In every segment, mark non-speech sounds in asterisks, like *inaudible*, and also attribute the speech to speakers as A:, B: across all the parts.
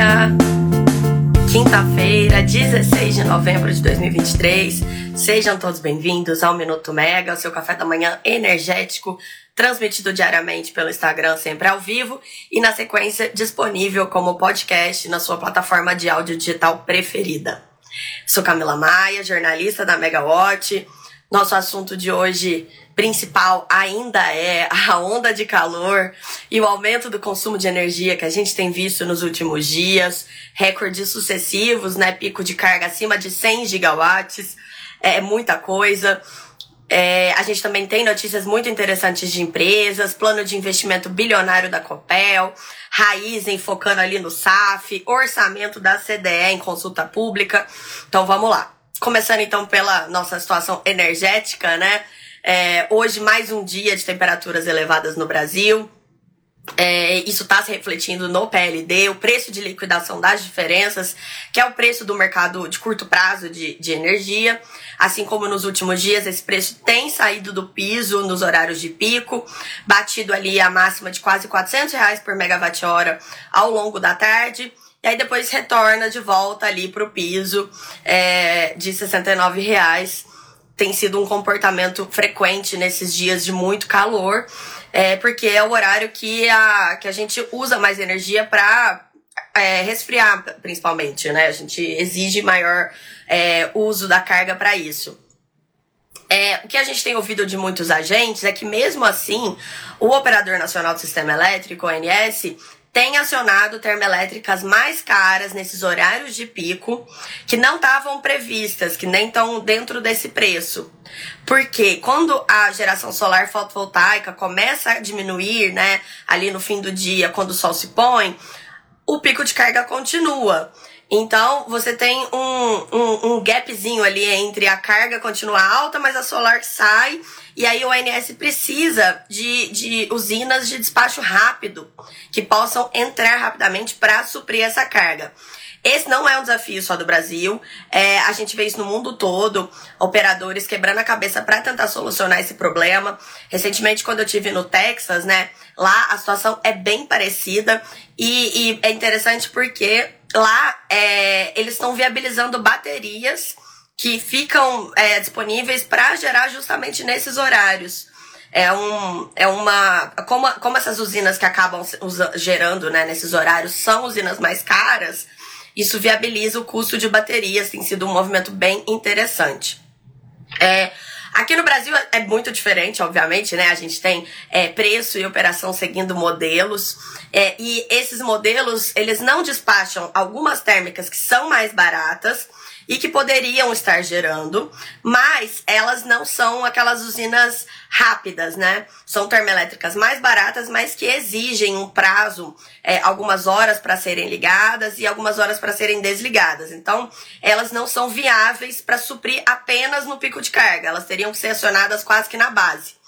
A: dia! Quinta-feira, 16 de novembro de 2023. Sejam todos bem-vindos ao Minuto Mega, seu café da manhã energético, transmitido diariamente pelo Instagram, sempre ao vivo, e na sequência disponível como podcast na sua plataforma de áudio digital preferida. Sou Camila Maia, jornalista da Megawatt. Nosso assunto de hoje principal ainda é a onda de calor e o aumento do consumo de energia que a gente tem visto nos últimos dias, recordes sucessivos, né? Pico de carga acima de 100 gigawatts, é muita coisa. É, a gente também tem notícias muito interessantes de empresas, plano de investimento bilionário da Copel, Raizen focando ali no SAF, orçamento da CDE em consulta pública. Então vamos lá. Começando então pela nossa situação energética, né? É, hoje, mais um dia de temperaturas elevadas no Brasil. É, isso está se refletindo no PLD, o preço de liquidação das diferenças, que é o preço do mercado de curto prazo de, de energia. Assim como nos últimos dias, esse preço tem saído do piso nos horários de pico, batido ali a máxima de quase 400 reais por megawatt-hora ao longo da tarde. E aí depois retorna de volta ali para o piso é, de 69 reais. Tem sido um comportamento frequente nesses dias de muito calor, é, porque é o horário que a, que a gente usa mais energia para é, resfriar, principalmente, né? A gente exige maior é, uso da carga para isso. É, o que a gente tem ouvido de muitos agentes é que, mesmo assim, o Operador Nacional do Sistema Elétrico, ONS, tem acionado termoelétricas mais caras nesses horários de pico que não estavam previstas, que nem estão dentro desse preço. Porque quando a geração solar fotovoltaica começa a diminuir, né, ali no fim do dia, quando o sol se põe, o pico de carga continua. Então, você tem um, um, um, gapzinho ali entre a carga continuar alta, mas a solar sai. E aí o ONS precisa de, de usinas de despacho rápido que possam entrar rapidamente para suprir essa carga. Esse não é um desafio só do Brasil. É, a gente vê isso no mundo todo, operadores quebrando a cabeça para tentar solucionar esse problema. Recentemente, quando eu tive no Texas, né, lá a situação é bem parecida e, e é interessante porque lá é, eles estão viabilizando baterias que ficam é, disponíveis para gerar justamente nesses horários. É, um, é uma. Como, como essas usinas que acabam usa, gerando né, nesses horários são usinas mais caras, isso viabiliza o custo de baterias. Tem sido um movimento bem interessante. É, Aqui no Brasil é muito diferente, obviamente, né? A gente tem é, preço e operação seguindo modelos. É, e esses modelos, eles não despacham algumas térmicas que são mais baratas e que poderiam estar gerando, mas elas não são aquelas usinas rápidas, né? São termoelétricas mais baratas, mas que exigem um prazo, é, algumas horas para serem ligadas e algumas horas para serem desligadas. Então, elas não são viáveis para suprir apenas no pico de carga, elas teriam que ser acionadas quase que na base.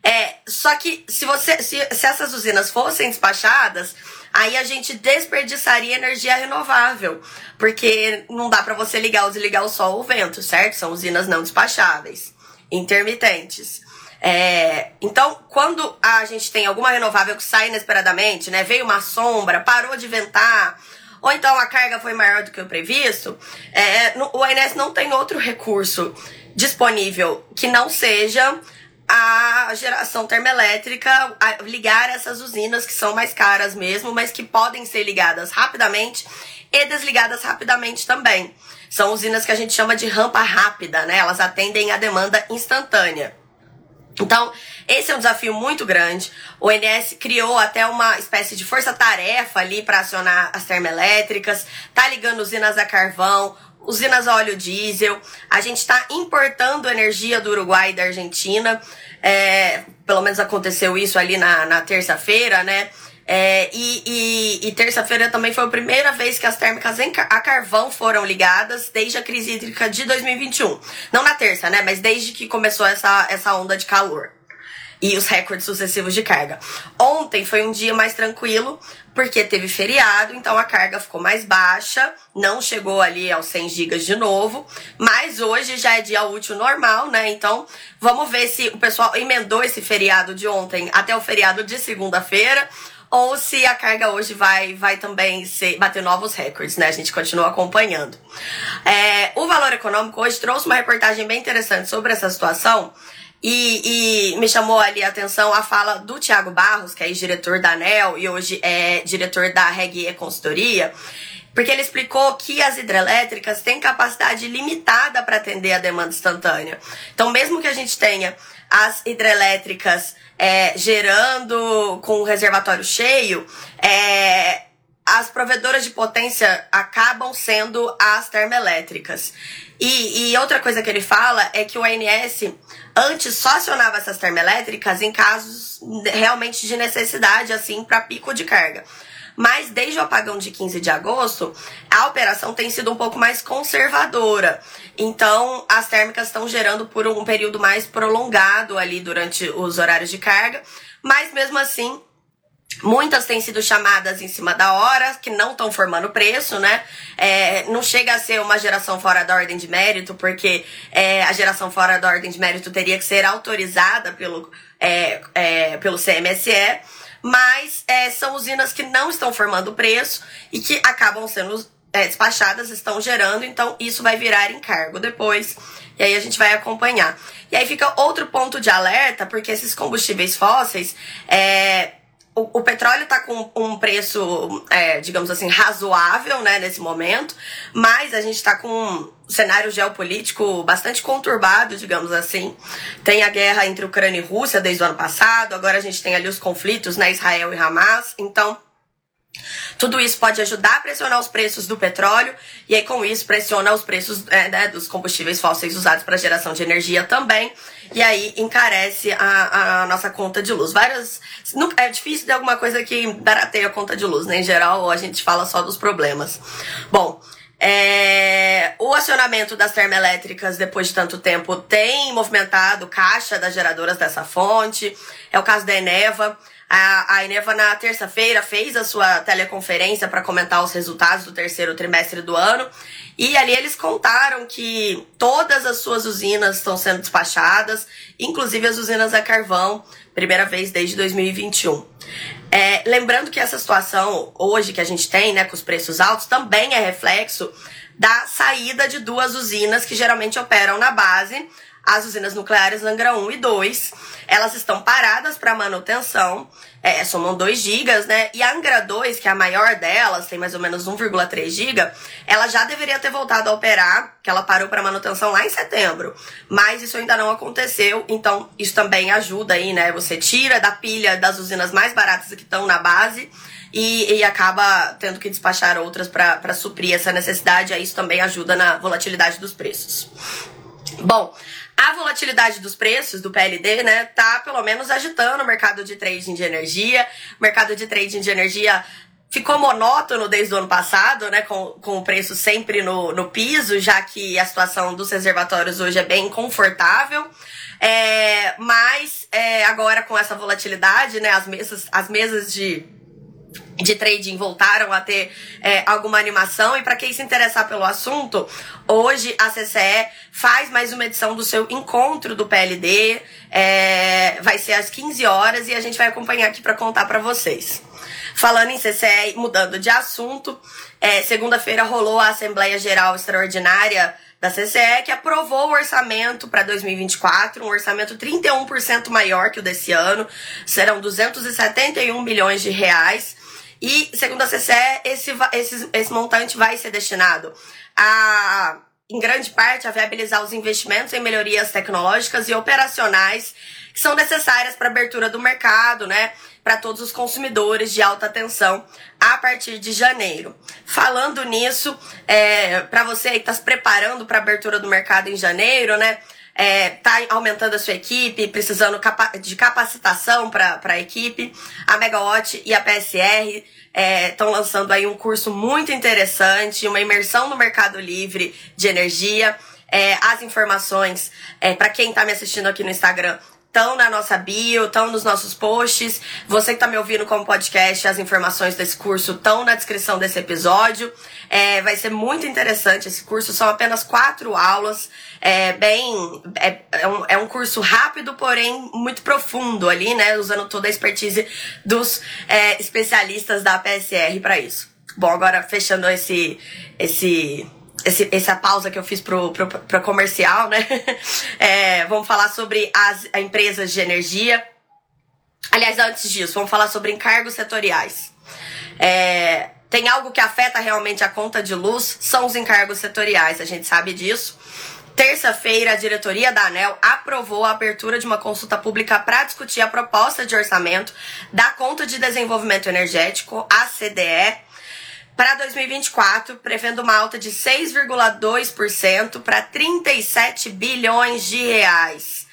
A: É, só que se você se, se essas usinas fossem despachadas, aí a gente desperdiçaria energia renovável, porque não dá para você ligar ou desligar o sol ou o vento, certo? São usinas não despacháveis, intermitentes. É, então, quando a gente tem alguma renovável que sai inesperadamente, né? Veio uma sombra, parou de ventar, ou então a carga foi maior do que o previsto, é, o ONS não tem outro recurso disponível que não seja a geração termoelétrica, a ligar essas usinas que são mais caras mesmo, mas que podem ser ligadas rapidamente e desligadas rapidamente também. São usinas que a gente chama de rampa rápida, né? Elas atendem a demanda instantânea. Então, esse é um desafio muito grande. O INS criou até uma espécie de força-tarefa ali para acionar as termoelétricas, tá ligando usinas a carvão, usinas a óleo diesel. A gente está importando energia do Uruguai e da Argentina. É, pelo menos aconteceu isso ali na, na terça-feira, né? É, e, e, e terça-feira também foi a primeira vez que as térmicas a carvão foram ligadas desde a crise hídrica de 2021. Não na terça, né? Mas desde que começou essa, essa onda de calor e os recordes sucessivos de carga. Ontem foi um dia mais tranquilo, porque teve feriado, então a carga ficou mais baixa, não chegou ali aos 100 gigas de novo, mas hoje já é dia útil normal, né? Então vamos ver se o pessoal emendou esse feriado de ontem até o feriado de segunda-feira ou se a carga hoje vai, vai também ser, bater novos recordes, né? A gente continua acompanhando. É, o Valor Econômico hoje trouxe uma reportagem bem interessante sobre essa situação e, e, me chamou ali a atenção a fala do Tiago Barros, que é diretor da ANEL e hoje é diretor da Regue Consultoria, porque ele explicou que as hidrelétricas têm capacidade limitada para atender a demanda instantânea. Então, mesmo que a gente tenha as hidrelétricas é, gerando com o reservatório cheio, é, as provedoras de potência acabam sendo as termoelétricas. E, e, outra coisa que ele fala é que o ANS antes só acionava essas termoelétricas em casos realmente de necessidade, assim, para pico de carga. Mas desde o apagão de 15 de agosto, a operação tem sido um pouco mais conservadora. Então, as térmicas estão gerando por um período mais prolongado ali durante os horários de carga. Mas mesmo assim, Muitas têm sido chamadas em cima da hora, que não estão formando preço, né? É, não chega a ser uma geração fora da ordem de mérito, porque é, a geração fora da ordem de mérito teria que ser autorizada pelo, é, é pelo CMSE, mas é, são usinas que não estão formando preço e que acabam sendo é, despachadas, estão gerando, então isso vai virar encargo depois. E aí a gente vai acompanhar. E aí fica outro ponto de alerta, porque esses combustíveis fósseis, é, o, petróleo está com um preço, é, digamos assim, razoável né, nesse momento, mas a gente está com um cenário geopolítico bastante conturbado, digamos assim. Tem a guerra entre Ucrânia e Rússia desde o ano passado, agora a gente tem ali os conflitos, né, Israel e Hamas. Então, tudo isso pode ajudar a pressionar os preços do petróleo e aí com isso pressiona os preços é, né, dos combustíveis fósseis usados para geração de energia também e aí encarece a, a nossa conta de luz. Várias é difícil ter alguma coisa que barateia a conta de luz, né? Em geral a gente fala só dos problemas. Bom, é, o acionamento das termoelétricas depois de tanto tempo tem movimentado caixa das geradoras dessa fonte. É o caso da Eneva. A, a na terça-feira, fez a sua teleconferência para comentar os resultados do terceiro trimestre do ano. E ali eles contaram que todas as suas usinas estão sendo despachadas, inclusive as usinas a carvão, primeira vez desde 2021. É, lembrando que essa situação hoje que a gente tem, né, com os preços altos, também é reflexo da saída de duas usinas que geralmente operam na base as usinas nucleares Angra 1 e 2, elas estão paradas para manutenção, é, somam 2 gigas, né? E a Angra 2, que é a maior delas, tem mais ou menos 1,3 giga, ela já deveria ter voltado a operar, que ela parou para manutenção lá em setembro. Mas isso ainda não aconteceu, então isso também ajuda aí, né? Você tira da pilha das usinas mais baratas que estão na base e, e, acaba tendo que despachar outras para suprir essa necessidade, aí isso também ajuda na volatilidade dos preços. Bom, a volatilidade dos preços do PLD, né, tá pelo menos agitando o mercado de trading de energia. O mercado de trading de energia ficou monótono desde o ano passado, né, com, com o preço sempre no, no piso, já que a situação dos reservatórios hoje é bem confortável. É, mas é, agora com essa volatilidade, né, as mesas, as mesas de de trading voltaram a ter é, alguma animação. E para quem se interessar pelo assunto, hoje a CCE faz mais uma edição do seu encontro do PLD. É, vai ser às 15 horas e a gente vai acompanhar aqui para contar para vocês. Falando em CCE, mudando de assunto, é, segunda-feira rolou a Assembleia Geral Extraordinária da CCE, que aprovou o orçamento para 2024, um orçamento 31% maior que o desse ano, serão 271 milhões de reais. E, segundo a CCE, esse, esse, esse montante vai ser destinado a, em grande parte, a viabilizar os investimentos em melhorias tecnológicas e operacionais que são necessárias para a abertura do mercado, né? Para todos os consumidores de alta tensão a partir de janeiro. Falando nisso, é, para você que está se preparando para a abertura do mercado em janeiro, né? É, tá aumentando a sua equipe, precisando de capacitação para a equipe. A Megawatt e a PSR estão é, lançando aí um curso muito interessante, uma imersão no mercado livre de energia. É, as informações, é, para quem está me assistindo aqui no Instagram, estão na nossa bio, estão nos nossos posts. Você que está me ouvindo como podcast, as informações desse curso estão na descrição desse episódio. É, vai ser muito interessante esse curso, são apenas quatro aulas. É bem. É, é, um, é um curso rápido, porém muito profundo ali, né? Usando toda a expertise dos é, especialistas da PSR para isso. Bom, agora fechando esse. esse esse, essa pausa que eu fiz pro, pro, pro comercial, né? *laughs* É, vamos falar sobre as empresas de energia. Aliás, antes disso, vamos falar sobre encargos setoriais. É, tem algo que afeta realmente a conta de luz, são os encargos setoriais, a gente sabe disso. Terça-feira, a diretoria da ANEL aprovou a abertura de uma consulta pública para discutir a proposta de orçamento da Conta de Desenvolvimento Energético, a CDE, para 2024, prevendo uma alta de 6,2% para 37 bilhões de reais.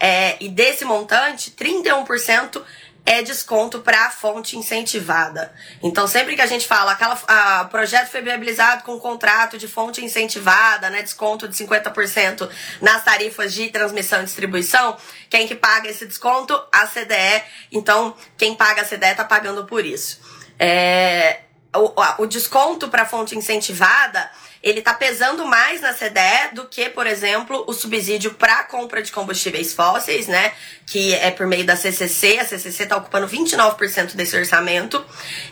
A: É, e desse montante, 31% é desconto para a fonte incentivada. Então, sempre que a gente fala aquela a, projeto foi viabilizado com contrato de fonte incentivada, né, desconto de 50% nas tarifas de transmissão e distribuição, quem que paga esse desconto? A CDE. Então, quem paga a CDE está pagando por isso. É, o, o desconto para fonte incentivada ele está pesando mais na CDE do que, por exemplo, o subsídio para compra de combustíveis fósseis, né? Que é por meio da CCC. A CCC está ocupando 29% desse orçamento.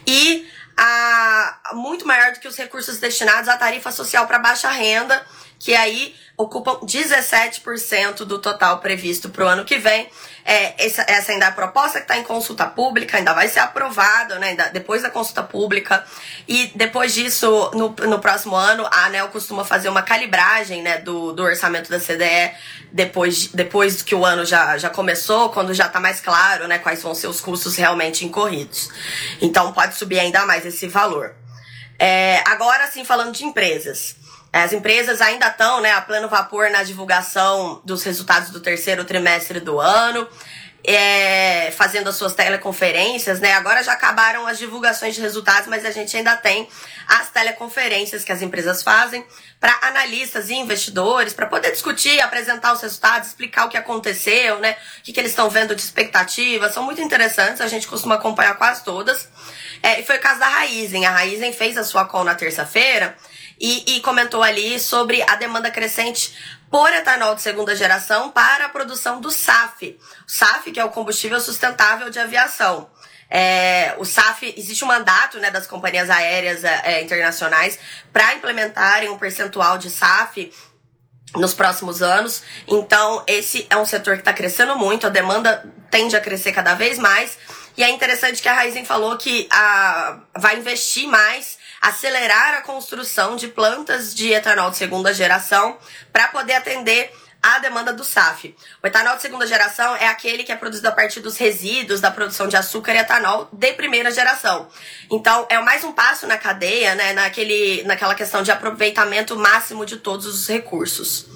A: E a, muito maior do que os recursos destinados à tarifa social para baixa renda, que aí ocupam 17% do total previsto para o ano que vem. É, essa, essa ainda é a proposta que está em consulta pública, ainda vai ser aprovada, né, depois da consulta pública. E depois disso, no, no próximo ano, a ANEL costuma fazer uma calibragem né, do, do orçamento da CDE depois, depois que o ano já, já começou, quando já está mais claro né, quais vão ser os custos realmente incorridos. Então pode subir ainda mais esse valor. É, agora sim, falando de empresas. As empresas ainda estão né, a pleno vapor na divulgação dos resultados do terceiro trimestre do ano, é, fazendo as suas teleconferências. Né? Agora já acabaram as divulgações de resultados, mas a gente ainda tem as teleconferências que as empresas fazem para analistas e investidores, para poder discutir, apresentar os resultados, explicar o que aconteceu, né? o que, que eles estão vendo de expectativa. São muito interessantes, a gente costuma acompanhar quase todas. É, e foi o caso da Raizen. A Raizen fez a sua call na terça-feira e, e comentou ali sobre a demanda crescente por etanol de segunda geração para a produção do SAF. O SAF, que é o combustível sustentável de aviação. É, o SAF, existe um mandato né, das companhias aéreas é, internacionais para implementarem um percentual de SAF nos próximos anos. Então, esse é um setor que está crescendo muito, a demanda tende a crescer cada vez mais. E é interessante que a Raizen falou que a, vai investir mais acelerar a construção de plantas de etanol de segunda geração para poder atender a demanda do SAF. O etanol de segunda geração é aquele que é produzido a partir dos resíduos da produção de açúcar e etanol de primeira geração. Então, é mais um passo na cadeia, né, naquele, naquela questão de aproveitamento máximo de todos os recursos.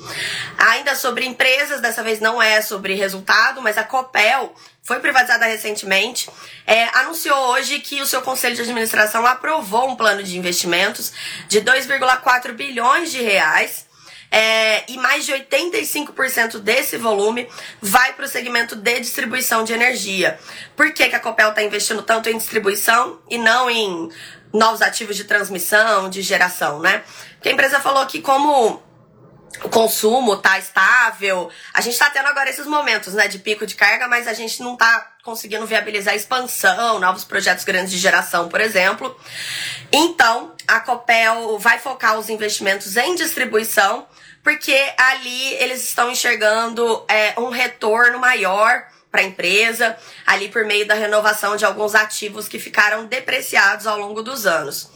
A: Ainda sobre empresas, dessa vez não é sobre resultado, mas a Copel foi privatizada recentemente, é, anunciou hoje que o seu conselho de administração aprovou um plano de investimentos de 2,4 bilhões de reais. É, e mais de 85% desse volume vai para o segmento de distribuição de energia. Por que, que a Copel está investindo tanto em distribuição e não em novos ativos de transmissão, de geração, né? Porque a empresa falou que como o consumo tá estável. A gente tá tendo agora esses momentos, né, de pico de carga, mas a gente não tá conseguindo viabilizar expansão, novos projetos grandes de geração, por exemplo. Então, a Copel vai focar os investimentos em distribuição, porque ali eles estão enxergando é, um retorno maior para a empresa, ali por meio da renovação de alguns ativos que ficaram depreciados ao longo dos anos.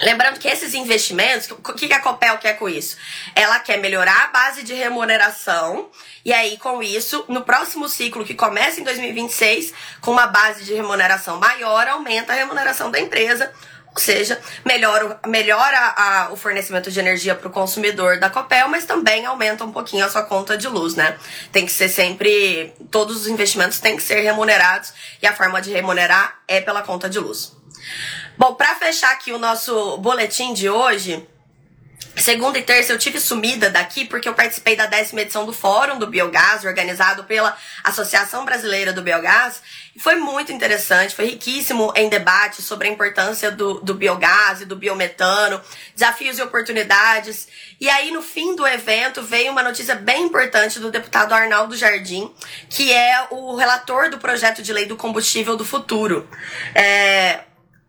A: Lembrando que esses investimentos, o que a Copel quer com isso? Ela quer melhorar a base de remuneração, e aí com isso, no próximo ciclo que começa em 2026, com uma base de remuneração maior, aumenta a remuneração da empresa, ou seja, melhora, melhora a, o fornecimento de energia para o consumidor da Copel, mas também aumenta um pouquinho a sua conta de luz, né? Tem que ser sempre, todos os investimentos têm que ser remunerados, e a forma de remunerar é pela conta de luz. Bom, para fechar aqui o nosso boletim de hoje, Segunda e terça eu tive sumida daqui porque eu participei da décima edição do Fórum do Biogás, organizado pela Associação Brasileira do Biogás. E foi muito interessante, foi riquíssimo em debate sobre a importância do, do biogás e do biometano, desafios e oportunidades. E aí, no fim do evento, veio uma notícia bem importante do deputado Arnaldo Jardim, que é o relator do projeto de lei do combustível do futuro. É,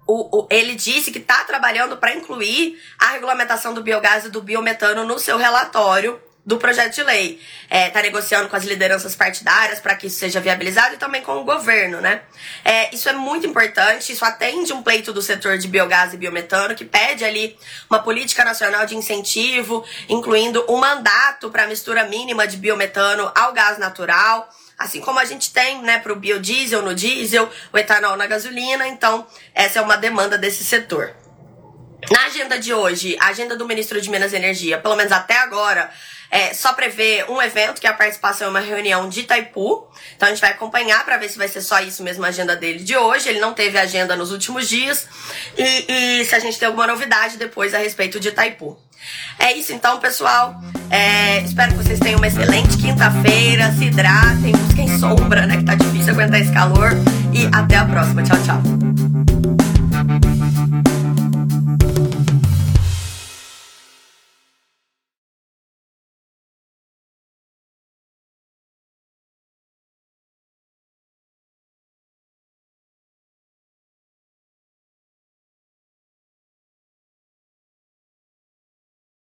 A: o, o, ele disse que está trabalhando para incluir a regulamentação do biogás e do biometano no seu relatório do projeto de lei. Está é, tá negociando com as lideranças partidárias para que isso seja viabilizado e também com o governo, né? É, isso é muito importante, isso atende um pleito do setor de biogás e biometano, que pede ali uma política nacional de incentivo, incluindo um mandato para a mistura mínima de biometano ao gás natural. Assim como a gente tem, né, para o biodiesel no diesel, o etanol na gasolina, então essa é uma demanda desse setor. Na agenda de hoje, a agenda do ministro de Minas e Energia, pelo menos até agora, é, só prevê um evento, que é a participação em uma reunião de Itaipu. Então a gente vai acompanhar para ver se vai ser só isso mesmo a agenda dele de hoje. Ele não teve agenda nos últimos dias. E, e se a gente tem alguma novidade depois a respeito de Itaipu. É isso então, pessoal. É, espero que vocês tenham uma excelente quinta-feira. Se hidratem, busquem sombra, né? Que tá difícil aguentar esse calor. E até a próxima. Tchau, tchau.